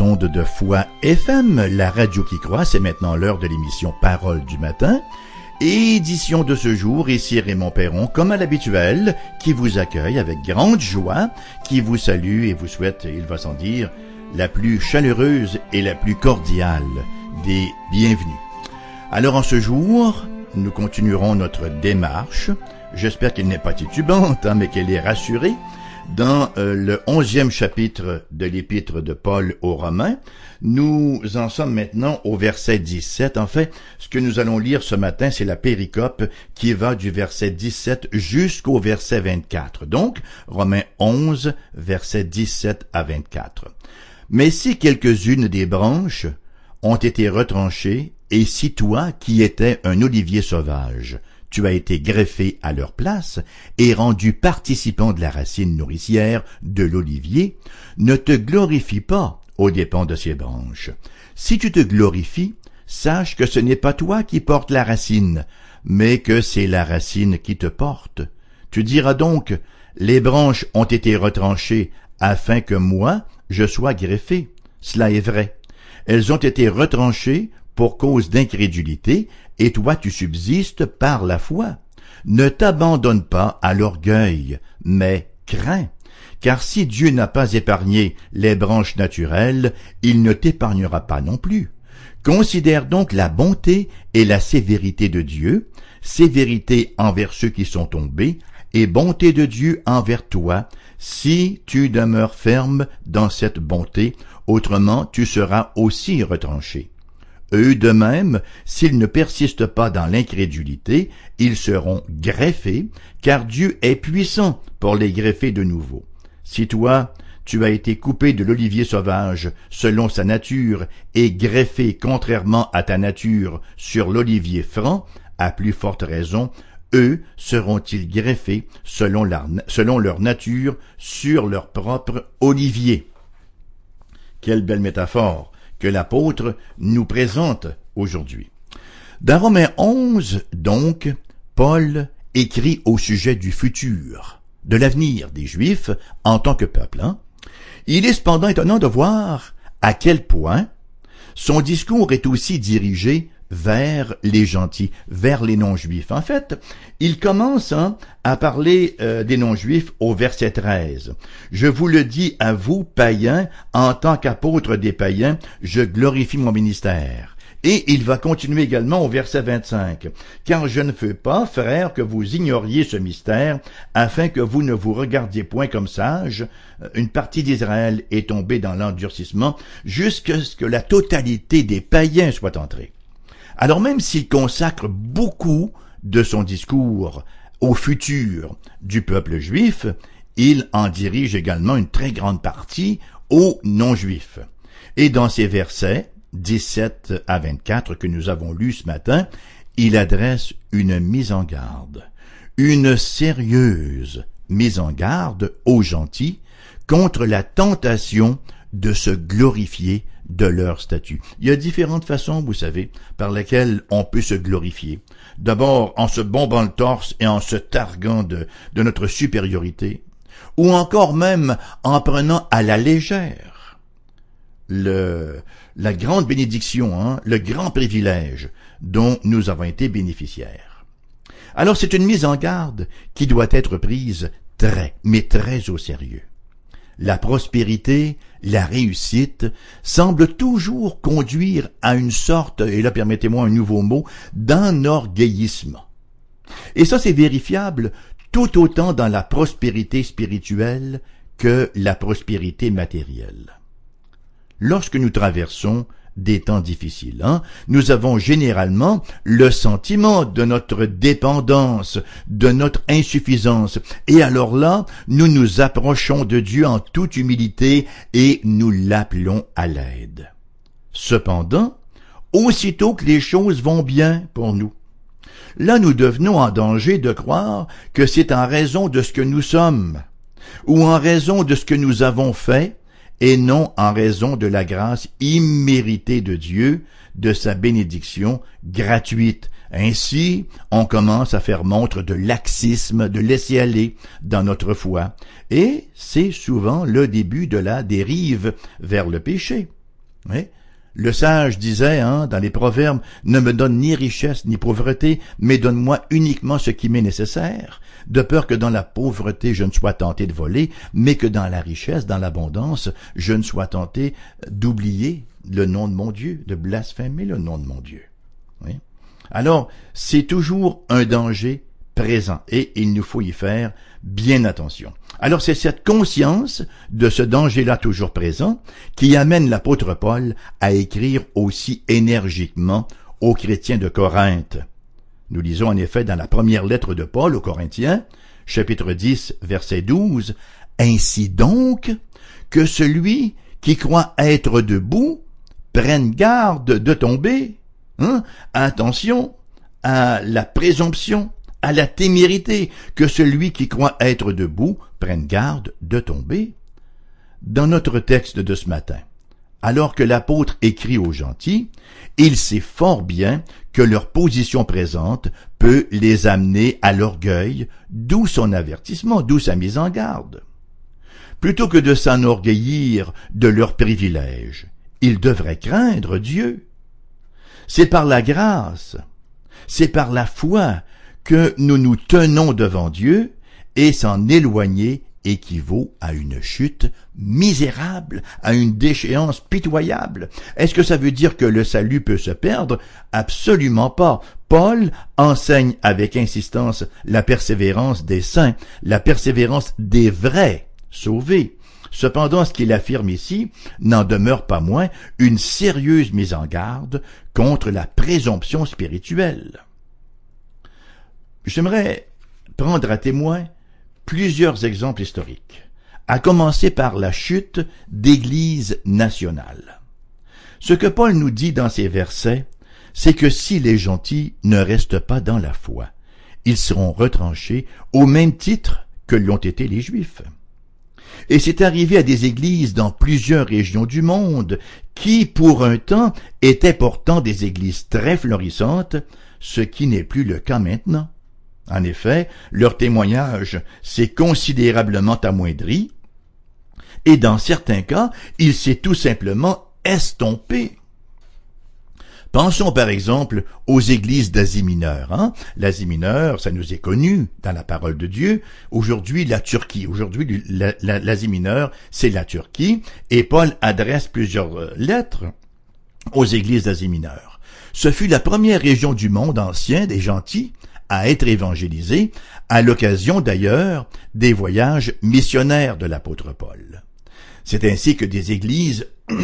les de foi FM, la radio qui croit. C'est maintenant l'heure de l'émission Parole du matin. Édition de ce jour, ici Raymond Perron, comme à l'habituel, qui vous accueille avec grande joie, qui vous salue et vous souhaite, il va sans dire, la plus chaleureuse et la plus cordiale des bienvenus. Alors en ce jour, nous continuerons notre démarche. J'espère qu'elle n'est pas titubante, hein, mais qu'elle est rassurée dans euh, le onzième chapitre de l'épître de Paul aux Romains. Nous en sommes maintenant au verset 17. En fait, ce que nous allons lire ce matin, c'est la péricope qui va du verset 17 jusqu'au verset 24. Donc, Romains 11, verset 17 à 24. Mais si quelques-unes des branches ont été retranchées, et si toi, qui étais un olivier sauvage, tu as été greffé à leur place et rendu participant de la racine nourricière de l'olivier, ne te glorifie pas aux dépens de ses branches. Si tu te glorifies, sache que ce n'est pas toi qui portes la racine, mais que c'est la racine qui te porte. Tu diras donc, les branches ont été retranchées afin que moi, je sois greffé. Cela est vrai. Elles ont été retranchées pour cause d'incrédulité, et toi tu subsistes par la foi. Ne t'abandonne pas à l'orgueil, mais crains, car si Dieu n'a pas épargné les branches naturelles, il ne t'épargnera pas non plus. Considère donc la bonté et la sévérité de Dieu, sévérité envers ceux qui sont tombés, et bonté de Dieu envers toi, si tu demeures ferme dans cette bonté, autrement tu seras aussi retranché. Eux de même, s'ils ne persistent pas dans l'incrédulité, ils seront greffés, car Dieu est puissant pour les greffer de nouveau. Si toi, tu as été coupé de l'olivier sauvage selon sa nature et greffé contrairement à ta nature sur l'olivier franc, à plus forte raison, eux seront-ils greffés selon leur, selon leur nature sur leur propre olivier. Quelle belle métaphore que l'apôtre nous présente aujourd'hui. Dans Romains 11, donc, Paul écrit au sujet du futur, de l'avenir des Juifs en tant que peuple. Hein. Il est cependant étonnant de voir à quel point son discours est aussi dirigé vers les gentils, vers les non-juifs. En fait, il commence hein, à parler euh, des non-juifs au verset 13. Je vous le dis à vous, païens, en tant qu'apôtre des païens, je glorifie mon ministère. Et il va continuer également au verset 25. Car je ne veux pas, frère, que vous ignoriez ce mystère, afin que vous ne vous regardiez point comme sages. Une partie d'Israël est tombée dans l'endurcissement jusqu'à ce que la totalité des païens soit entrée. Alors même s'il consacre beaucoup de son discours au futur du peuple juif, il en dirige également une très grande partie aux non-juifs. Et dans ces versets 17 à 24 que nous avons lus ce matin, il adresse une mise en garde, une sérieuse mise en garde aux gentils contre la tentation de se glorifier de leur statut. Il y a différentes façons, vous savez, par lesquelles on peut se glorifier. D'abord en se bombant le torse et en se targuant de, notre supériorité, ou encore même en prenant à la légère le, la grande bénédiction, hein, le grand privilège dont nous avons été bénéficiaires. Alors c'est une mise en garde qui doit être prise très, mais très au sérieux la prospérité, la réussite semblent toujours conduire à une sorte, et là permettez-moi un nouveau mot, d'enorgueillissement. Et ça c'est vérifiable tout autant dans la prospérité spirituelle que la prospérité matérielle. Lorsque nous traversons des temps difficiles. Hein? Nous avons généralement le sentiment de notre dépendance, de notre insuffisance. Et alors là, nous nous approchons de Dieu en toute humilité et nous l'appelons à l'aide. Cependant, aussitôt que les choses vont bien pour nous, là nous devenons en danger de croire que c'est en raison de ce que nous sommes, ou en raison de ce que nous avons fait, et non en raison de la grâce imméritée de Dieu, de sa bénédiction gratuite. Ainsi, on commence à faire montre de laxisme, de laisser aller dans notre foi, et c'est souvent le début de la dérive vers le péché. Le sage disait, hein, dans les proverbes, ne me donne ni richesse ni pauvreté, mais donne-moi uniquement ce qui m'est nécessaire, de peur que dans la pauvreté je ne sois tenté de voler, mais que dans la richesse, dans l'abondance, je ne sois tenté d'oublier le nom de mon Dieu, de blasphémer le nom de mon Dieu. Alors, c'est toujours un danger présent et il nous faut y faire bien attention. Alors c'est cette conscience de ce danger-là toujours présent qui amène l'apôtre Paul à écrire aussi énergiquement aux chrétiens de Corinthe. Nous lisons en effet dans la première lettre de Paul aux Corinthiens, chapitre 10, verset 12, Ainsi donc que celui qui croit être debout prenne garde de tomber. Hein? Attention à la présomption à la témérité, que celui qui croit être debout prenne garde de tomber. Dans notre texte de ce matin, alors que l'apôtre écrit aux gentils, il sait fort bien que leur position présente peut les amener à l'orgueil, d'où son avertissement, d'où sa mise en garde. Plutôt que de s'enorgueillir de leurs privilèges, ils devraient craindre Dieu. C'est par la grâce, c'est par la foi que nous nous tenons devant Dieu et s'en éloigner équivaut à une chute misérable, à une déchéance pitoyable. Est-ce que ça veut dire que le salut peut se perdre? Absolument pas. Paul enseigne avec insistance la persévérance des saints, la persévérance des vrais sauvés. Cependant, ce qu'il affirme ici n'en demeure pas moins une sérieuse mise en garde contre la présomption spirituelle. J'aimerais prendre à témoin plusieurs exemples historiques, à commencer par la chute d'Église nationale. Ce que Paul nous dit dans ces versets, c'est que si les gentils ne restent pas dans la foi, ils seront retranchés au même titre que l'ont été les Juifs. Et c'est arrivé à des églises dans plusieurs régions du monde qui, pour un temps, étaient pourtant des églises très florissantes, ce qui n'est plus le cas maintenant. En effet, leur témoignage s'est considérablement amoindri, et dans certains cas, il s'est tout simplement estompé. Pensons par exemple aux églises d'Asie mineure. Hein? L'Asie mineure, ça nous est connu dans la parole de Dieu. Aujourd'hui, la Turquie. Aujourd'hui, l'Asie mineure, c'est la Turquie. Et Paul adresse plusieurs euh, lettres aux églises d'Asie mineure. Ce fut la première région du monde ancien des gentils à être évangélisés, à l'occasion d'ailleurs des voyages missionnaires de l'apôtre Paul. C'est ainsi que des églises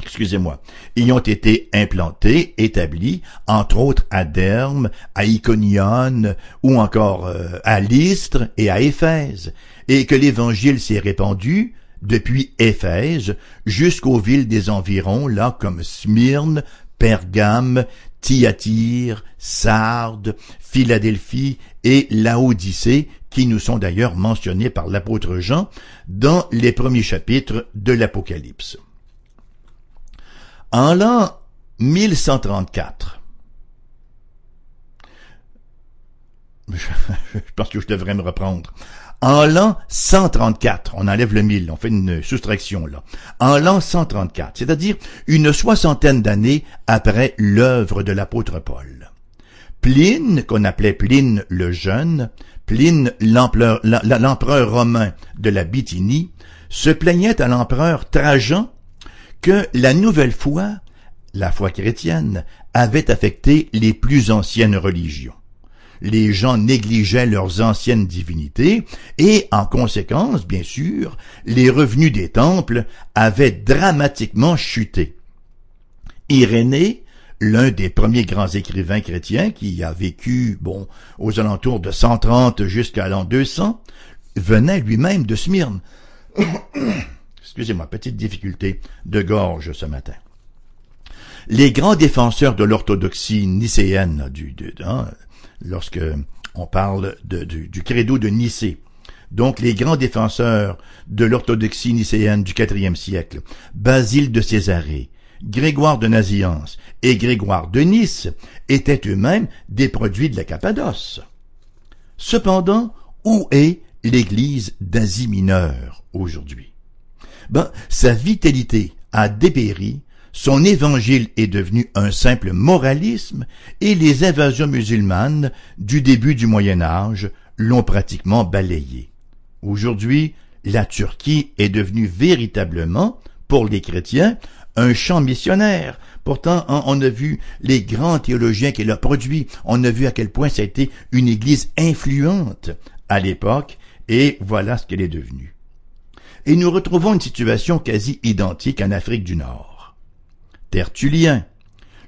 excusez-moi, y ont été implantées, établies, entre autres à Derme, à Iconion, ou encore euh, à Lystre et à Éphèse, et que l'évangile s'est répandu depuis Éphèse jusqu'aux villes des environs, là comme Smyrne, Pergame, Thyatire, Sardes, Philadelphie et Laodicée, qui nous sont d'ailleurs mentionnés par l'apôtre Jean dans les premiers chapitres de l'Apocalypse. En l'an 1134, je pense que je devrais me reprendre. En l'an 134, on enlève le 1000, on fait une soustraction là. En l'an 134, c'est-à-dire une soixantaine d'années après l'œuvre de l'apôtre Paul. Pline, qu'on appelait Pline le Jeune, Pline l'empereur romain de la Bithynie, se plaignait à l'empereur Trajan que la nouvelle foi, la foi chrétienne, avait affecté les plus anciennes religions les gens négligeaient leurs anciennes divinités et, en conséquence, bien sûr, les revenus des temples avaient dramatiquement chuté. Irénée, l'un des premiers grands écrivains chrétiens qui a vécu, bon, aux alentours de 130 jusqu'à l'an 200, venait lui-même de Smyrne. Excusez-moi, petite difficulté de gorge ce matin. Les grands défenseurs de l'orthodoxie nicéenne du, du hein, lorsque on parle du, credo de Nicée. Donc les grands défenseurs de l'orthodoxie nicéenne du IVe siècle, Basile de Césarée, Grégoire de Naziance et Grégoire de Nice étaient eux-mêmes des produits de la Cappadoce. Cependant, où est l'Église d'Asie mineure aujourd'hui? Ben, sa vitalité a dépéri, son évangile est devenu un simple moralisme et les invasions musulmanes du début du Moyen Âge l'ont pratiquement balayé. Aujourd'hui, la Turquie est devenue véritablement, pour les chrétiens, un champ missionnaire. Pourtant, on a vu les grands théologiens qu'elle a produits, on a vu à quel point ça a été une église influente à l'époque, et voilà ce qu'elle est devenue. Et nous retrouvons une situation quasi identique en Afrique du Nord. Tertullien,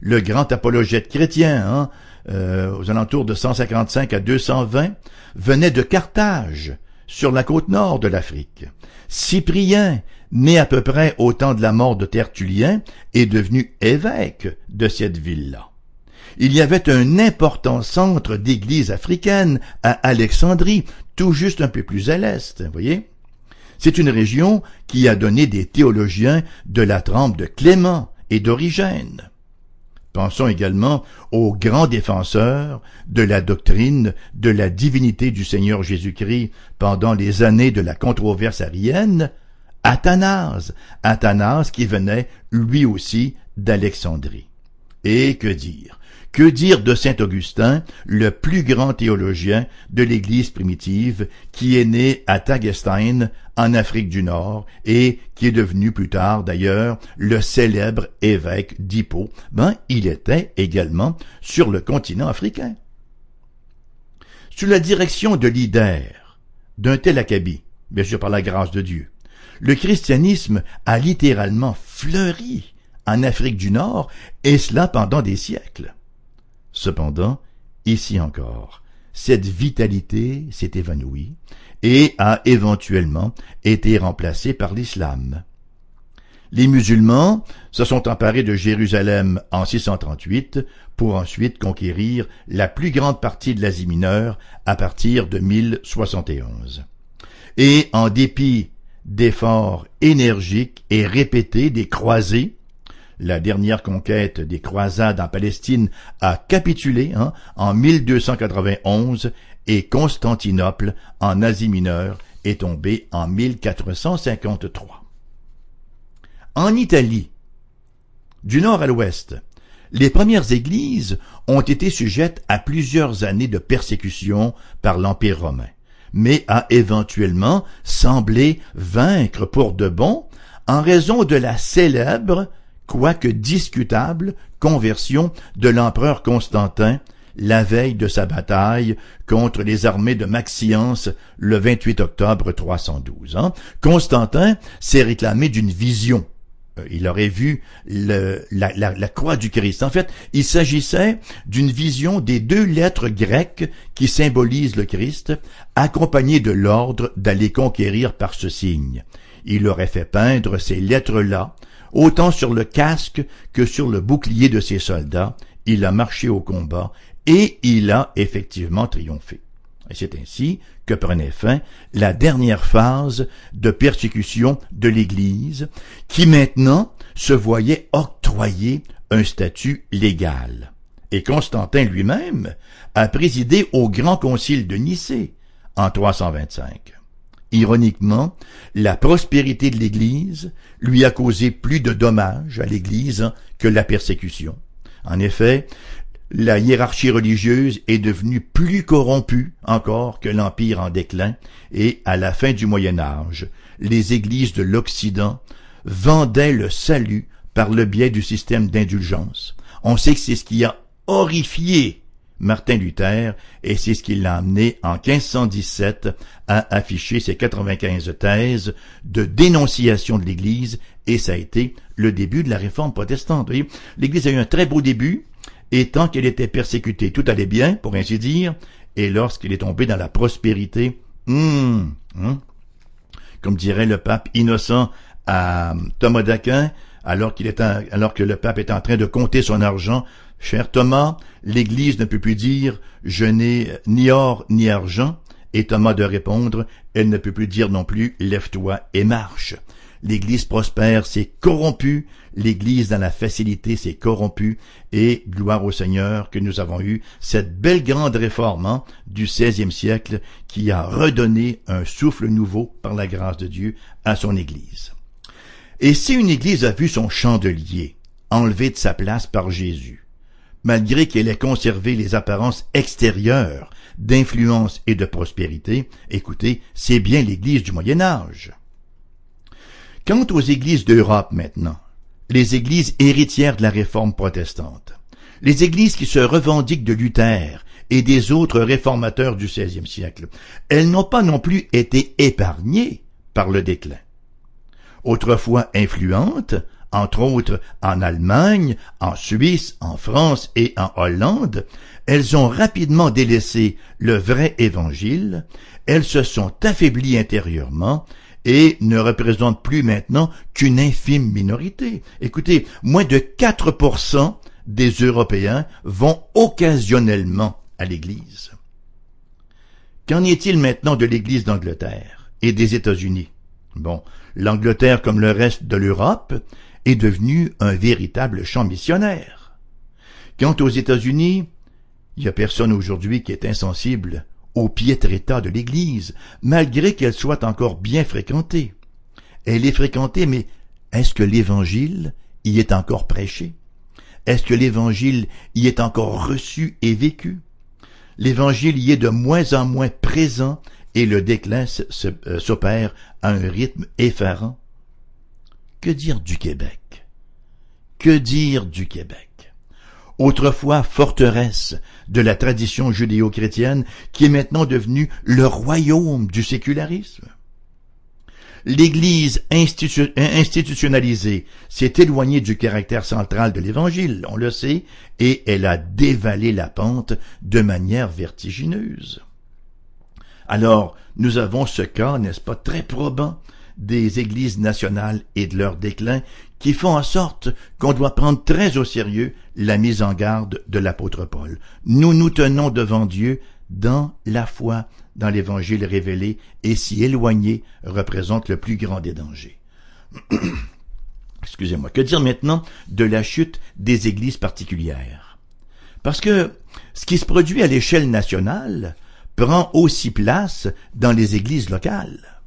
le grand apologète chrétien, hein, euh, aux alentours de 155 à 220, venait de Carthage, sur la côte nord de l'Afrique. Cyprien, né à peu près au temps de la mort de Tertullien, est devenu évêque de cette ville-là. Il y avait un important centre d'église africaine à Alexandrie, tout juste un peu plus à l'est, voyez. C'est une région qui a donné des théologiens de la trempe de Clément et d'Origène. Pensons également aux grands défenseurs de la doctrine de la divinité du Seigneur Jésus-Christ pendant les années de la controverse arienne, Athanase, Athanase qui venait lui aussi d'Alexandrie. Et que dire? Que dire de saint Augustin, le plus grand théologien de l'Église primitive, qui est né à Tagestein, en Afrique du Nord, et qui est devenu plus tard, d'ailleurs, le célèbre évêque d'Hippo? Ben, il était également sur le continent africain. Sous la direction de leader d'un tel acabit, bien sûr par la grâce de Dieu, le christianisme a littéralement fleuri en Afrique du Nord, et cela pendant des siècles. Cependant, ici encore, cette vitalité s'est évanouie et a éventuellement été remplacée par l'islam. Les musulmans se sont emparés de Jérusalem en 638 pour ensuite conquérir la plus grande partie de l'Asie mineure à partir de 1071. Et en dépit d'efforts énergiques et répétés des croisés, la dernière conquête des croisades en Palestine a capitulé hein, en 1291 et Constantinople en Asie mineure est tombée en 1453. En Italie, du nord à l'ouest, les premières églises ont été sujettes à plusieurs années de persécution par l'Empire romain, mais a éventuellement semblé vaincre pour de bon en raison de la célèbre quoique discutable, conversion de l'empereur Constantin la veille de sa bataille contre les armées de Maxience le 28 octobre 312. Hein. Constantin s'est réclamé d'une vision. Euh, il aurait vu la, la, croix du Christ. En fait, il s'agissait d'une vision des deux lettres grecques qui symbolisent le Christ, accompagnées de l'ordre d'aller conquérir par ce signe. Il aurait fait peindre ces lettres-là autant sur le casque que sur le bouclier de ses soldats, il a marché au combat et il a effectivement triomphé. Et c'est ainsi que prenait fin la dernière phase de persécution de l'Église, qui maintenant se voyait octroyer un statut légal. Et Constantin lui-même a présidé au Grand Concile de Nicée en 325. Ironiquement, la prospérité de l'Église lui a causé plus de dommages à l'Église que la persécution. En effet, la hiérarchie religieuse est devenue plus corrompue encore que l'Empire en déclin, et à la fin du Moyen Âge, les églises de l'Occident vendaient le salut par le biais du système d'indulgence. On sait que c'est ce qui a horrifié Martin Luther, et c'est ce qui l'a amené en 1517 à afficher ses 95 thèses de dénonciation de l'Église, et ça a été le début de la réforme protestante. L'Église a eu un très beau début, et tant qu'elle était persécutée, tout allait bien, pour ainsi dire, et lorsqu'elle est tombée dans la prospérité, hum, hum, comme dirait le pape innocent à Thomas d'Aquin, alors qu'il est alors que le pape est en train de compter son argent Cher Thomas, l'Église ne peut plus dire Je n'ai ni or ni argent, et Thomas de répondre Elle ne peut plus dire non plus Lève-toi et marche. L'Église prospère s'est corrompue, l'Église dans la facilité s'est corrompue, et gloire au Seigneur que nous avons eu cette belle grande réforme hein, du XVIe siècle qui a redonné un souffle nouveau par la grâce de Dieu à son Église. Et si une église a vu son chandelier enlevé de sa place par Jésus, malgré qu'elle ait conservé les apparences extérieures d'influence et de prospérité, écoutez, c'est bien l'église du Moyen Âge. Quant aux églises d'Europe maintenant, les églises héritières de la réforme protestante, les églises qui se revendiquent de Luther et des autres réformateurs du XVIe siècle, elles n'ont pas non plus été épargnées par le déclin. Autrefois influentes, entre autres en Allemagne, en Suisse, en France et en Hollande, elles ont rapidement délaissé le vrai évangile, elles se sont affaiblies intérieurement et ne représentent plus maintenant qu'une infime minorité. Écoutez, moins de 4% des Européens vont occasionnellement à l'Église. Qu'en est-il maintenant de l'Église d'Angleterre et des États-Unis? Bon, l'Angleterre, comme le reste de l'Europe, est devenue un véritable champ missionnaire. Quant aux États-Unis, il n'y a personne aujourd'hui qui est insensible au piètre état de l'Église, malgré qu'elle soit encore bien fréquentée. Elle est fréquentée, mais est-ce que l'Évangile y est encore prêché? Est-ce que l'Évangile y est encore reçu et vécu? L'Évangile y est de moins en moins présent et le déclin euh, s'opère à un rythme effarant. Que dire du Québec? Que dire du Québec? autrefois forteresse de la tradition judéo-chrétienne, qui est maintenant devenue le royaume du sécularisme. L'Église institutionnalisée s'est éloignée du caractère central de l'Évangile, on le sait, et elle a dévalé la pente de manière vertigineuse. Alors, nous avons ce cas, n'est-ce pas, très probant des églises nationales et de leur déclin qui font en sorte qu'on doit prendre très au sérieux la mise en garde de l'apôtre Paul. Nous nous tenons devant Dieu dans la foi, dans l'évangile révélé, et si éloigné représente le plus grand des dangers. Excusez-moi. Que dire maintenant de la chute des églises particulières? Parce que ce qui se produit à l'échelle nationale prend aussi place dans les églises locales.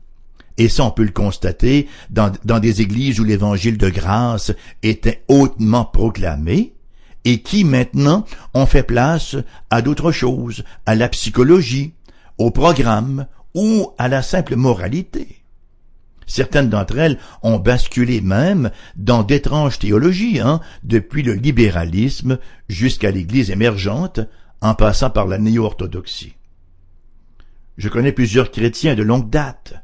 Et ça, on peut le constater dans, des églises où l'évangile de grâce était hautement proclamé, et qui maintenant ont fait place à d'autres choses, à la psychologie, au programme ou à la simple moralité. Certaines d'entre elles ont basculé même dans d'étranges théologies, hein, depuis le libéralisme jusqu'à l'Église émergente, en passant par la néo-orthodoxie. Je connais plusieurs chrétiens de longue date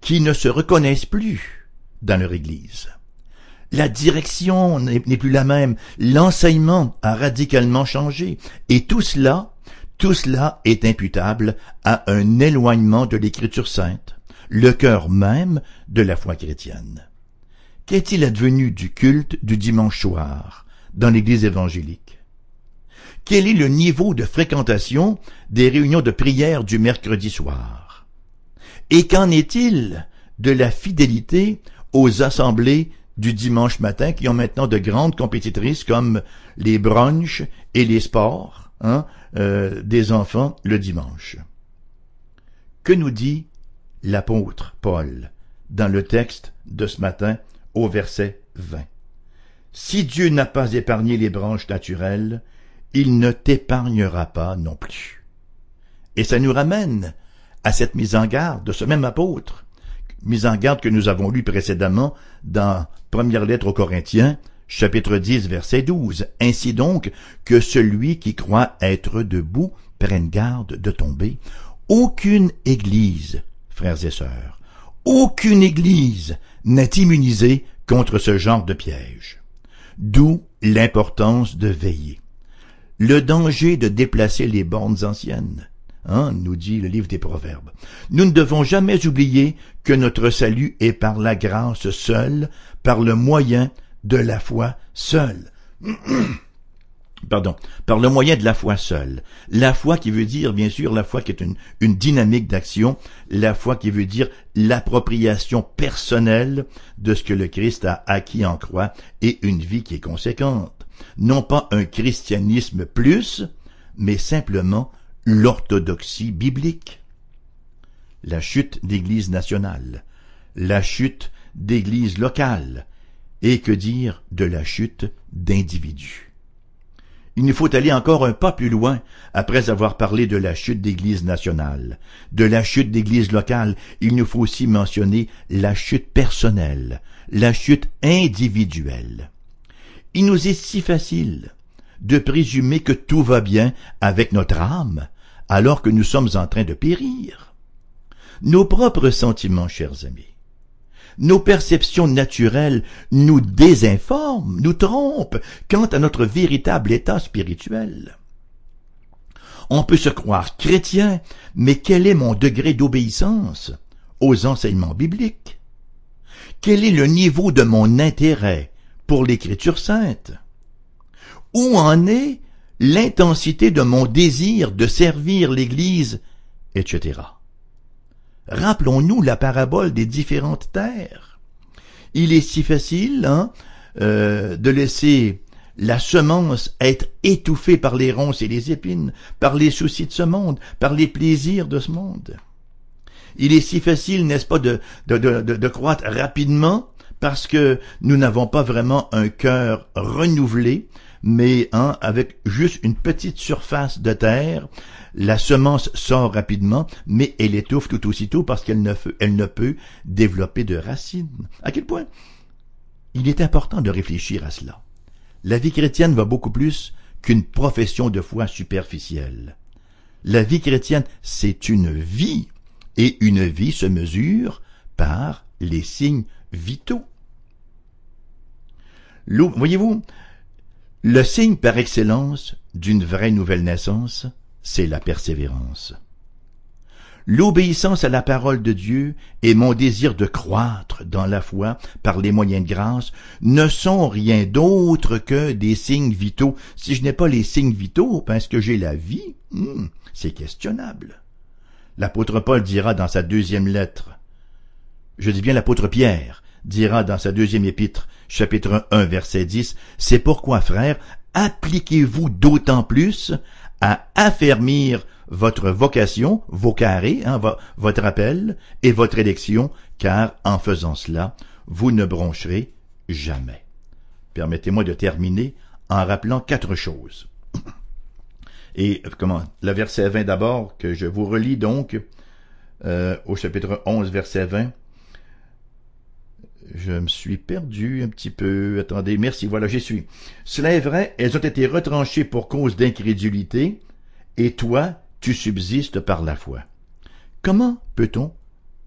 qui ne se reconnaissent plus dans leur Église. La direction n'est plus la même, l'enseignement a radicalement changé, et tout cela, tout cela est imputable à un éloignement de l'Écriture sainte, le cœur même de la foi chrétienne. Qu'est-il advenu du culte du dimanche soir dans l'Église évangélique? Quel est le niveau de fréquentation des réunions de prière du mercredi soir? Et qu'en est-il de la fidélité aux assemblées du dimanche matin qui ont maintenant de grandes compétitrices comme les brunchs et les sports hein, euh, des enfants le dimanche? Que nous dit l'apôtre Paul dans le texte de ce matin au verset 20 Si Dieu n'a pas épargné les branches naturelles, il ne t'épargnera pas non plus. Et ça nous ramène à cette mise en garde de ce même apôtre mise en garde que nous avons lu précédemment dans Première lettre aux Corinthiens, chapitre 10, verset 12. Ainsi donc que celui qui croit être debout prenne garde de tomber. Aucune église, frères et sœurs, aucune église n'est immunisée contre ce genre de piège. D'où l'importance de veiller. Le danger de déplacer les bornes anciennes Hein, nous dit le livre des Proverbes. Nous ne devons jamais oublier que notre salut est par la grâce seule, par le moyen de la foi seule. Pardon, par le moyen de la foi seule. La foi qui veut dire, bien sûr, la foi qui est une, une dynamique d'action, la foi qui veut dire l'appropriation personnelle de ce que le Christ a acquis en croix et une vie qui est conséquente. Non pas un christianisme plus, mais simplement l'orthodoxie biblique. La chute d'Église nationale, la chute d'Église locale, Et que dire de la chute d'individus? Il nous faut aller encore un pas plus loin après avoir parlé de la chute d'Église nationale, de la chute d'Église locale. Il nous faut aussi mentionner la chute personnelle, la chute individuelle. Il nous est si facile de présumer que tout va bien avec notre âme, alors que nous sommes en train de périr. Nos propres sentiments, chers amis, nos perceptions naturelles nous désinforment, nous trompent quant à notre véritable état spirituel. On peut se croire chrétien, mais quel est mon degré d'obéissance aux enseignements bibliques? Quel est le niveau de mon intérêt pour l'écriture sainte? Où en est l'intensité de mon désir de servir l'Église, etc. Rappelons-nous la parabole des différentes terres. Il est si facile hein, euh, de laisser la semence être étouffée par les ronces et les épines, par les soucis de ce monde, par les plaisirs de ce monde. Il est si facile, n'est-ce pas, de, de, de, de croître rapidement parce que nous n'avons pas vraiment un cœur renouvelé, mais hein, avec juste une petite surface de terre, la semence sort rapidement, mais elle étouffe tout aussitôt parce qu'elle ne, peut développer de racines. À quel point il est important de réfléchir à cela. La vie chrétienne va beaucoup plus qu'une profession de foi superficielle. La vie chrétienne, c'est une vie, et une vie se mesure par les signes vitaux. Voyez-vous, le signe par excellence d'une vraie nouvelle naissance, c'est la persévérance. L'obéissance à la parole de Dieu et mon désir de croître dans la foi par les moyens de grâce ne sont rien d'autre que des signes vitaux. Si je n'ai pas les signes vitaux parce que j'ai la vie, hmm, c'est questionnable. L'apôtre Paul dira dans sa deuxième lettre, je dis bien l'apôtre Pierre, dira dans sa deuxième épître, chapitre 1, verset 10, C'est pourquoi, frères, appliquez-vous d'autant plus à affermir votre vocation, vos carrés, hein, votre appel et votre élection, car en faisant cela, vous ne broncherez jamais. Permettez-moi de terminer en rappelant quatre choses. Et comment Le verset 20 d'abord, que je vous relis donc euh, au chapitre 11, verset 20. Je me suis perdu un petit peu. Attendez, merci, voilà, j'y suis. Cela est vrai, elles ont été retranchées pour cause d'incrédulité, et toi, tu subsistes par la foi. Comment peut-on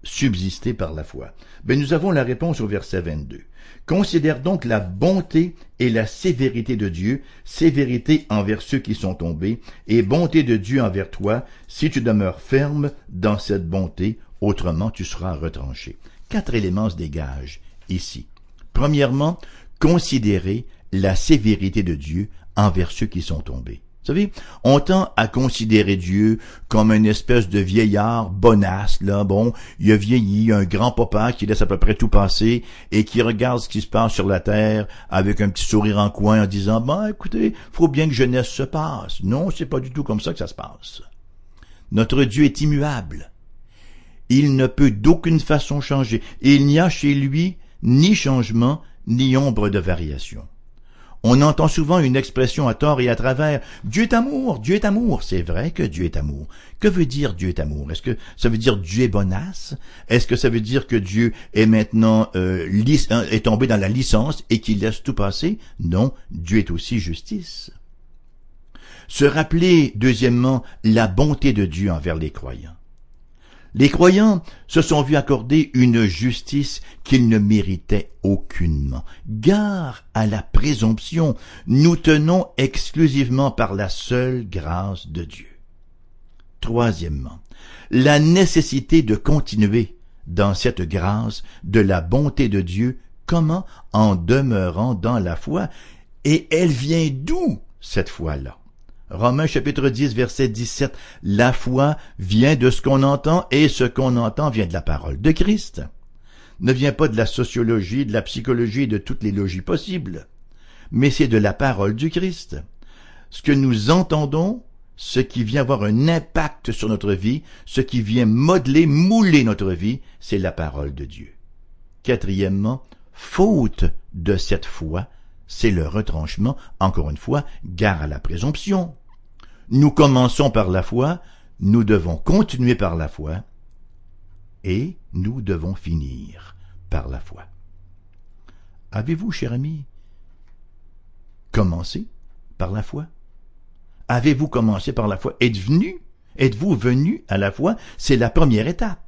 subsister par la foi? Ben, Nous avons la réponse au verset 22. Considère donc la bonté et la sévérité de Dieu, sévérité envers ceux qui sont tombés, et bonté de Dieu envers toi, si tu demeures ferme dans cette bonté, autrement tu seras retranché. Quatre éléments se dégagent ici. Premièrement, considérer la sévérité de Dieu envers ceux qui sont tombés. Vous savez, on tend à considérer Dieu comme une espèce de vieillard bonasse, là, bon, il a vieilli, un grand papa qui laisse à peu près tout passer et qui regarde ce qui se passe sur la terre avec un petit sourire en coin en disant, ben, écoutez, faut bien que jeunesse se passe. Non, c'est pas du tout comme ça que ça se passe. Notre Dieu est immuable. Il ne peut d'aucune façon changer. Il n'y a chez lui ni changement, ni ombre de variation. On entend souvent une expression à tort et à travers Dieu est amour, Dieu est amour. C'est vrai que Dieu est amour. Que veut dire Dieu est amour? Est-ce que ça veut dire Dieu est bonasse? Est-ce que ça veut dire que Dieu est maintenant euh, hein, est tombé dans la licence et qu'il laisse tout passer? Non, Dieu est aussi justice. Se rappeler, deuxièmement, la bonté de Dieu envers les croyants. Les croyants se sont vus accorder une justice qu'ils ne méritaient aucunement. Gare à la présomption, nous tenons exclusivement par la seule grâce de Dieu. Troisièmement, la nécessité de continuer dans cette grâce de la bonté de Dieu, comment? En demeurant dans la foi, et elle vient d'où cette foi-là? Romains chapitre 10 verset 17. La foi vient de ce qu'on entend et ce qu'on entend vient de la parole de Christ. Ne vient pas de la sociologie, de la psychologie, de toutes les logies possibles, mais c'est de la parole du Christ. Ce que nous entendons, ce qui vient avoir un impact sur notre vie, ce qui vient modeler, mouler notre vie, c'est la parole de Dieu. Quatrièmement, faute de cette foi, c'est le retranchement, encore une fois, gare à la présomption. Nous commençons par la foi, nous devons continuer par la foi, et nous devons finir par la foi. Avez-vous, cher ami, commencé par la foi? Avez-vous commencé par la foi? Êtes venu? Êtes-vous venu à la foi? C'est la première étape.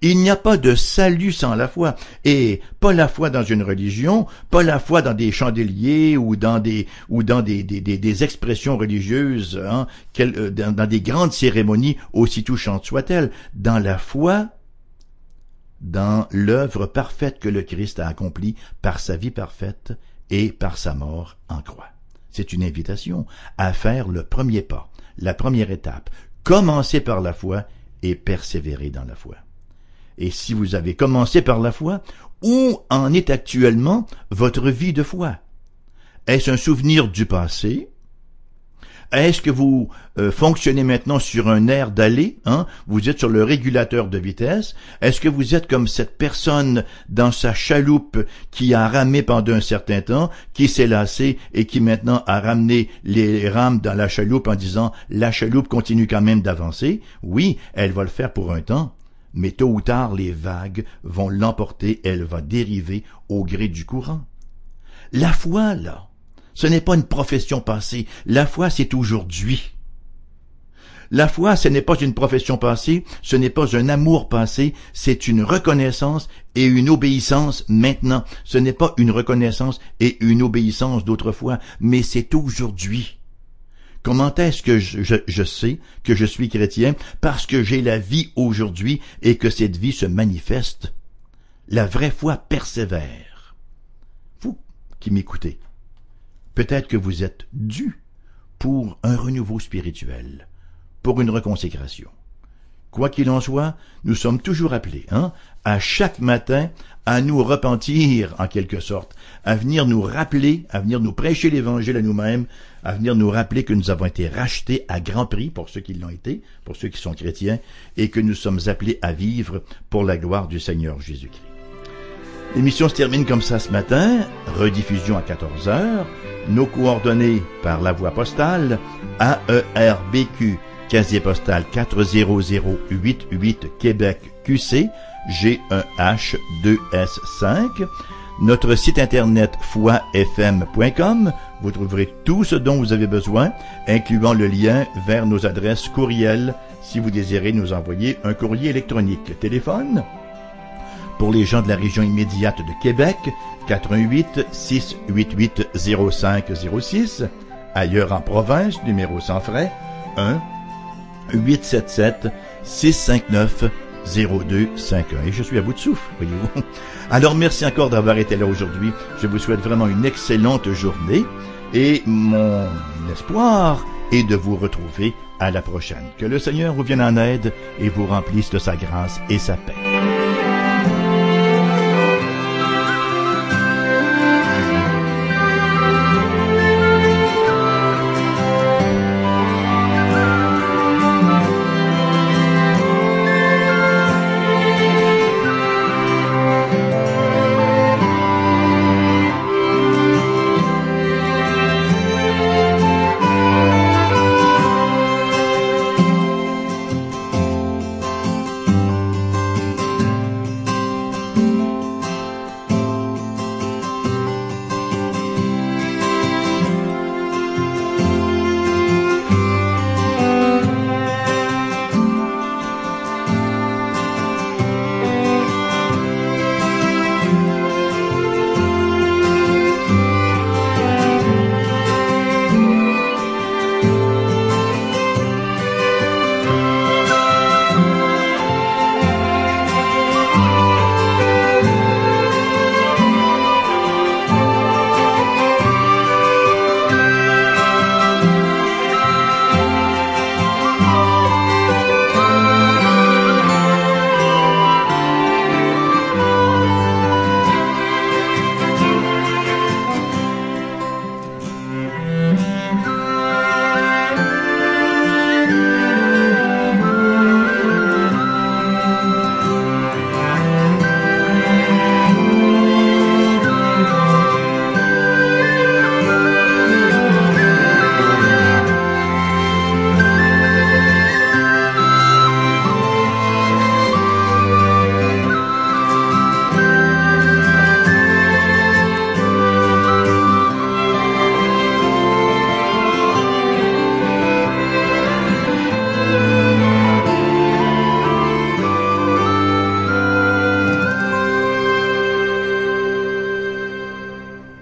Il n'y a pas de salut sans la foi, et pas la foi dans une religion, pas la foi dans des chandeliers ou dans des ou dans des, des, des, expressions religieuses, hein, euh, dans, des grandes cérémonies aussi touchantes soient-elles. Dans la foi, dans l'œuvre parfaite que le Christ a accomplie par sa vie parfaite et par sa mort en croix. C'est une invitation à faire le premier pas, la première étape, commencer par la foi et persévérer dans la foi. Et si vous avez commencé par la foi, où en est actuellement votre vie de foi? Est-ce un souvenir du passé? Est-ce que vous euh, fonctionnez maintenant sur un air d'aller hein? Vous êtes sur le régulateur de vitesse. Est-ce que vous êtes comme cette personne dans sa chaloupe qui a ramé pendant un certain temps, qui s'est lassé et qui maintenant a ramené les rames dans la chaloupe en disant la chaloupe continue quand même d'avancer? Oui, elle va le faire pour un temps mais tôt ou tard les vagues vont l'emporter, elle va dériver au gré du courant. La foi, là, ce n'est pas une profession passée, la foi c'est aujourd'hui. La foi, ce n'est pas une profession passée, ce n'est pas un amour passé, c'est une reconnaissance et une obéissance maintenant. Ce n'est pas une reconnaissance et une obéissance d'autrefois, mais c'est aujourd'hui. Comment est-ce que je, sais que je suis chrétien? Parce que j'ai la vie aujourd'hui et que cette vie se manifeste? La vraie foi persévère. Vous qui m'écoutez, peut-être que vous êtes dû pour un renouveau spirituel, pour une reconsécration. Quoi qu'il en soit, nous sommes toujours appelés, hein, à chaque matin, à nous repentir, en quelque sorte, à venir nous rappeler, à venir nous prêcher l'évangile à nous-mêmes, à venir nous rappeler que nous avons été rachetés à grand prix pour ceux qui l'ont été, pour ceux qui sont chrétiens, et que nous sommes appelés à vivre pour la gloire du Seigneur Jésus-Christ. L'émission se termine comme ça ce matin, rediffusion à 14 heures, nos coordonnées par la voie postale, AERBQ, casier postal 40088 Québec QC, G1H2S5, notre site internet foifm.com, vous trouverez tout ce dont vous avez besoin, incluant le lien vers nos adresses courriel si vous désirez nous envoyer un courrier électronique. Téléphone pour les gens de la région immédiate de Québec, 88 688 0506. Ailleurs en province, numéro sans frais, 1 877 659 0251. Et je suis à bout de souffle, voyez-vous. Alors merci encore d'avoir été là aujourd'hui. Je vous souhaite vraiment une excellente journée et mon espoir est de vous retrouver à la prochaine. Que le Seigneur vous vienne en aide et vous remplisse de sa grâce et sa paix.